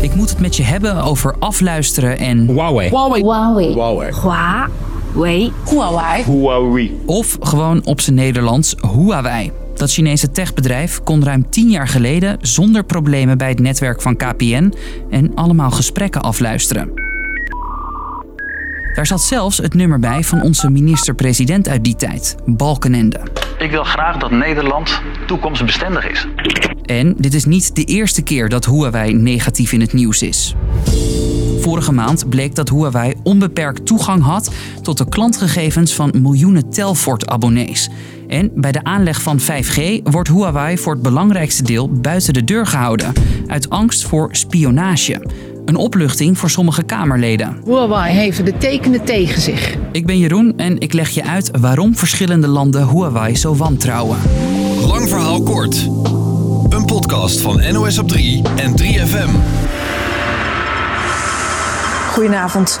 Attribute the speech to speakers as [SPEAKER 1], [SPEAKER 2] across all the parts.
[SPEAKER 1] Ik moet het met je hebben over afluisteren en
[SPEAKER 2] Huawei.
[SPEAKER 3] Huawei.
[SPEAKER 4] Huawei.
[SPEAKER 2] Huawei.
[SPEAKER 4] Huawei. Huawei.
[SPEAKER 2] Huawei.
[SPEAKER 1] of gewoon op zijn Nederlands Huawei. Dat Chinese techbedrijf kon ruim 10 jaar geleden zonder problemen bij het netwerk van KPN en allemaal gesprekken afluisteren. Daar zat zelfs het nummer bij van onze minister-president uit die tijd, Balkenende.
[SPEAKER 5] Ik wil graag dat Nederland toekomstbestendig is.
[SPEAKER 1] En dit is niet de eerste keer dat Huawei negatief in het nieuws is. Vorige maand bleek dat Huawei onbeperkt toegang had tot de klantgegevens van miljoenen Telfort-abonnees. En bij de aanleg van 5G wordt Huawei voor het belangrijkste deel buiten de deur gehouden, uit angst voor spionage. Een opluchting voor sommige Kamerleden.
[SPEAKER 3] Huawei heeft de tekenen tegen zich.
[SPEAKER 1] Ik ben Jeroen en ik leg je uit waarom verschillende landen Huawei zo wantrouwen.
[SPEAKER 6] Lang verhaal kort. Een podcast van NOS op 3 en 3FM.
[SPEAKER 7] Goedenavond.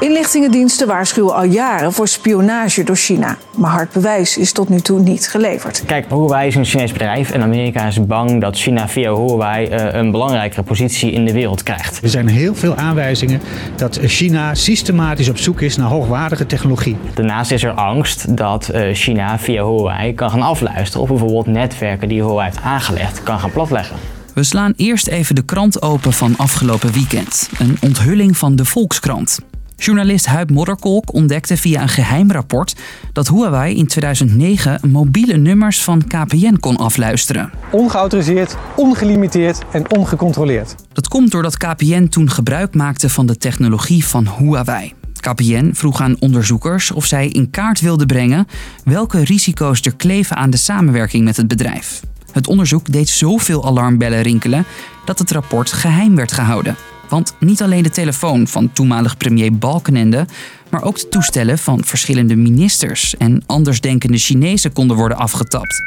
[SPEAKER 7] Inlichtingendiensten waarschuwen al jaren voor spionage door China. Maar hard bewijs is tot nu toe niet geleverd.
[SPEAKER 8] Kijk, Huawei is een Chinees bedrijf en Amerika is bang dat China via Huawei eh, een belangrijkere positie in de wereld krijgt.
[SPEAKER 9] Er zijn heel veel aanwijzingen dat China systematisch op zoek is naar hoogwaardige technologie.
[SPEAKER 8] Daarnaast is er angst dat eh, China via Huawei kan gaan afluisteren of bijvoorbeeld netwerken die Huawei heeft aangelegd kan gaan platleggen.
[SPEAKER 1] We slaan eerst even de krant open van afgelopen weekend. Een onthulling van de Volkskrant. Journalist Huib Modderkolk ontdekte via een geheim rapport dat Huawei in 2009 mobiele nummers van KPN kon afluisteren.
[SPEAKER 10] Ongeautoriseerd, ongelimiteerd en ongecontroleerd.
[SPEAKER 1] Dat komt doordat KPN toen gebruik maakte van de technologie van Huawei. KPN vroeg aan onderzoekers of zij in kaart wilden brengen welke risico's er kleven aan de samenwerking met het bedrijf. Het onderzoek deed zoveel alarmbellen rinkelen dat het rapport geheim werd gehouden. Want niet alleen de telefoon van toenmalig premier Balkenende, maar ook de toestellen van verschillende ministers en andersdenkende Chinezen konden worden afgetapt.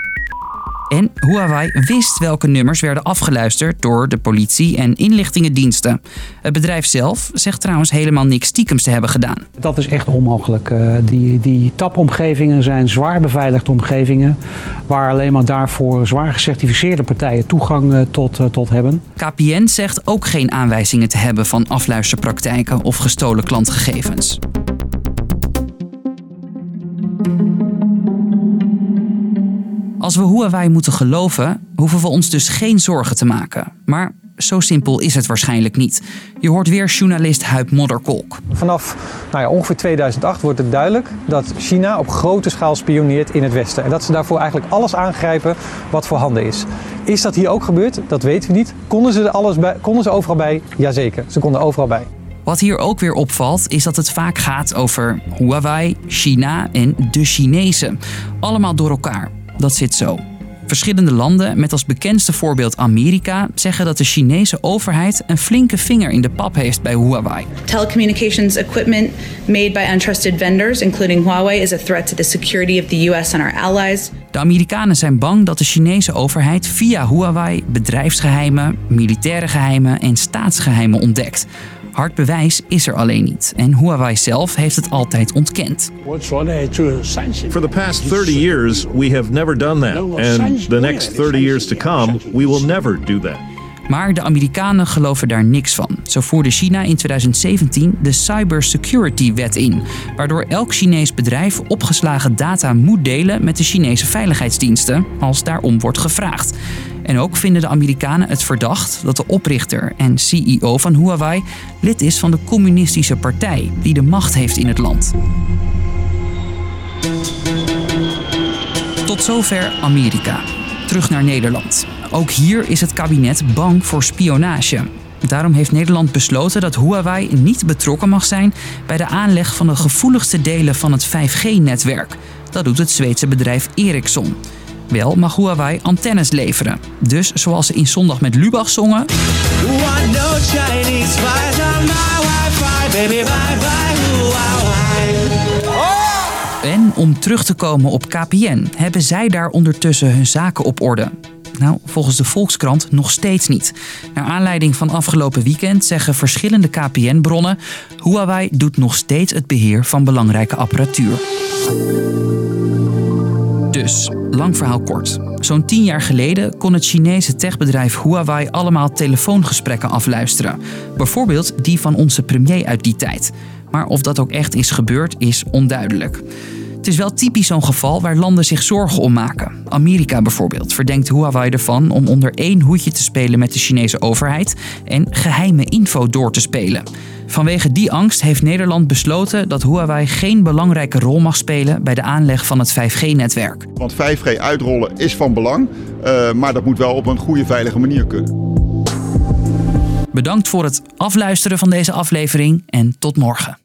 [SPEAKER 1] En Huawei wist welke nummers werden afgeluisterd door de politie en inlichtingendiensten. Het bedrijf zelf zegt trouwens helemaal niks stiekems te hebben gedaan.
[SPEAKER 11] Dat is echt onmogelijk. Eh, die, die tapomgevingen zijn zwaar beveiligde omgevingen. Waar alleen maar daarvoor zwaar gecertificeerde partijen toegang eh, tot, eh, tot hebben.
[SPEAKER 1] KPN zegt ook geen aanwijzingen te hebben van afluisterpraktijken of gestolen klantgegevens. Als we Huawei moeten geloven, hoeven we ons dus geen zorgen te maken. Maar zo simpel is het waarschijnlijk niet. Je hoort weer journalist Huib Modderkolk.
[SPEAKER 10] Vanaf nou ja, ongeveer 2008 wordt het duidelijk dat China op grote schaal spioneert in het Westen. En dat ze daarvoor eigenlijk alles aangrijpen wat voorhanden is. Is dat hier ook gebeurd? Dat weten we niet. Konden ze, er alles bij, konden ze overal bij? Jazeker, ze konden overal bij.
[SPEAKER 1] Wat hier ook weer opvalt, is dat het vaak gaat over Huawei, China en de Chinezen. Allemaal door elkaar. Dat zit zo. Verschillende landen, met als bekendste voorbeeld Amerika, zeggen dat de Chinese overheid een flinke vinger in de pap heeft bij Huawei.
[SPEAKER 12] Telecommunications equipment made by untrusted vendors, including Huawei, is a threat to the security of the US and our allies.
[SPEAKER 1] De Amerikanen zijn bang dat de Chinese overheid via Huawei bedrijfsgeheimen, militaire geheimen en staatsgeheimen ontdekt. Hard bewijs is er alleen niet en Huawei zelf heeft het altijd ontkend.
[SPEAKER 13] For the past 30 years, we have never done that. And the next 30 years to come, we will never do that.
[SPEAKER 1] Maar de Amerikanen geloven daar niks van. Zo voerde China in 2017 de Cybersecurity-wet in, waardoor elk Chinees bedrijf opgeslagen data moet delen met de Chinese veiligheidsdiensten als daarom wordt gevraagd. En ook vinden de Amerikanen het verdacht dat de oprichter en CEO van Huawei lid is van de communistische partij die de macht heeft in het land. Tot zover Amerika. Terug naar Nederland. Ook hier is het kabinet bang voor spionage. Daarom heeft Nederland besloten dat Huawei niet betrokken mag zijn bij de aanleg van de gevoeligste delen van het 5G-netwerk. Dat doet het Zweedse bedrijf Ericsson. Wel mag Huawei antennes leveren. Dus zoals ze in Zondag met Lubach zongen. En om terug te komen op KPN, hebben zij daar ondertussen hun zaken op orde. Nou, volgens de Volkskrant nog steeds niet. Naar aanleiding van afgelopen weekend zeggen verschillende KPN-bronnen... Huawei doet nog steeds het beheer van belangrijke apparatuur. Dus, Lang verhaal kort. Zo'n tien jaar geleden kon het Chinese techbedrijf Huawei allemaal telefoongesprekken afluisteren. Bijvoorbeeld die van onze premier uit die tijd. Maar of dat ook echt is gebeurd, is onduidelijk. Het is wel typisch zo'n geval waar landen zich zorgen om maken. Amerika bijvoorbeeld verdenkt Huawei ervan om onder één hoedje te spelen met de Chinese overheid en geheime info door te spelen. Vanwege die angst heeft Nederland besloten dat Huawei geen belangrijke rol mag spelen bij de aanleg van het 5G-netwerk.
[SPEAKER 2] Want 5G uitrollen is van belang, uh, maar dat moet wel op een goede, veilige manier kunnen.
[SPEAKER 1] Bedankt voor het afluisteren van deze aflevering en tot morgen.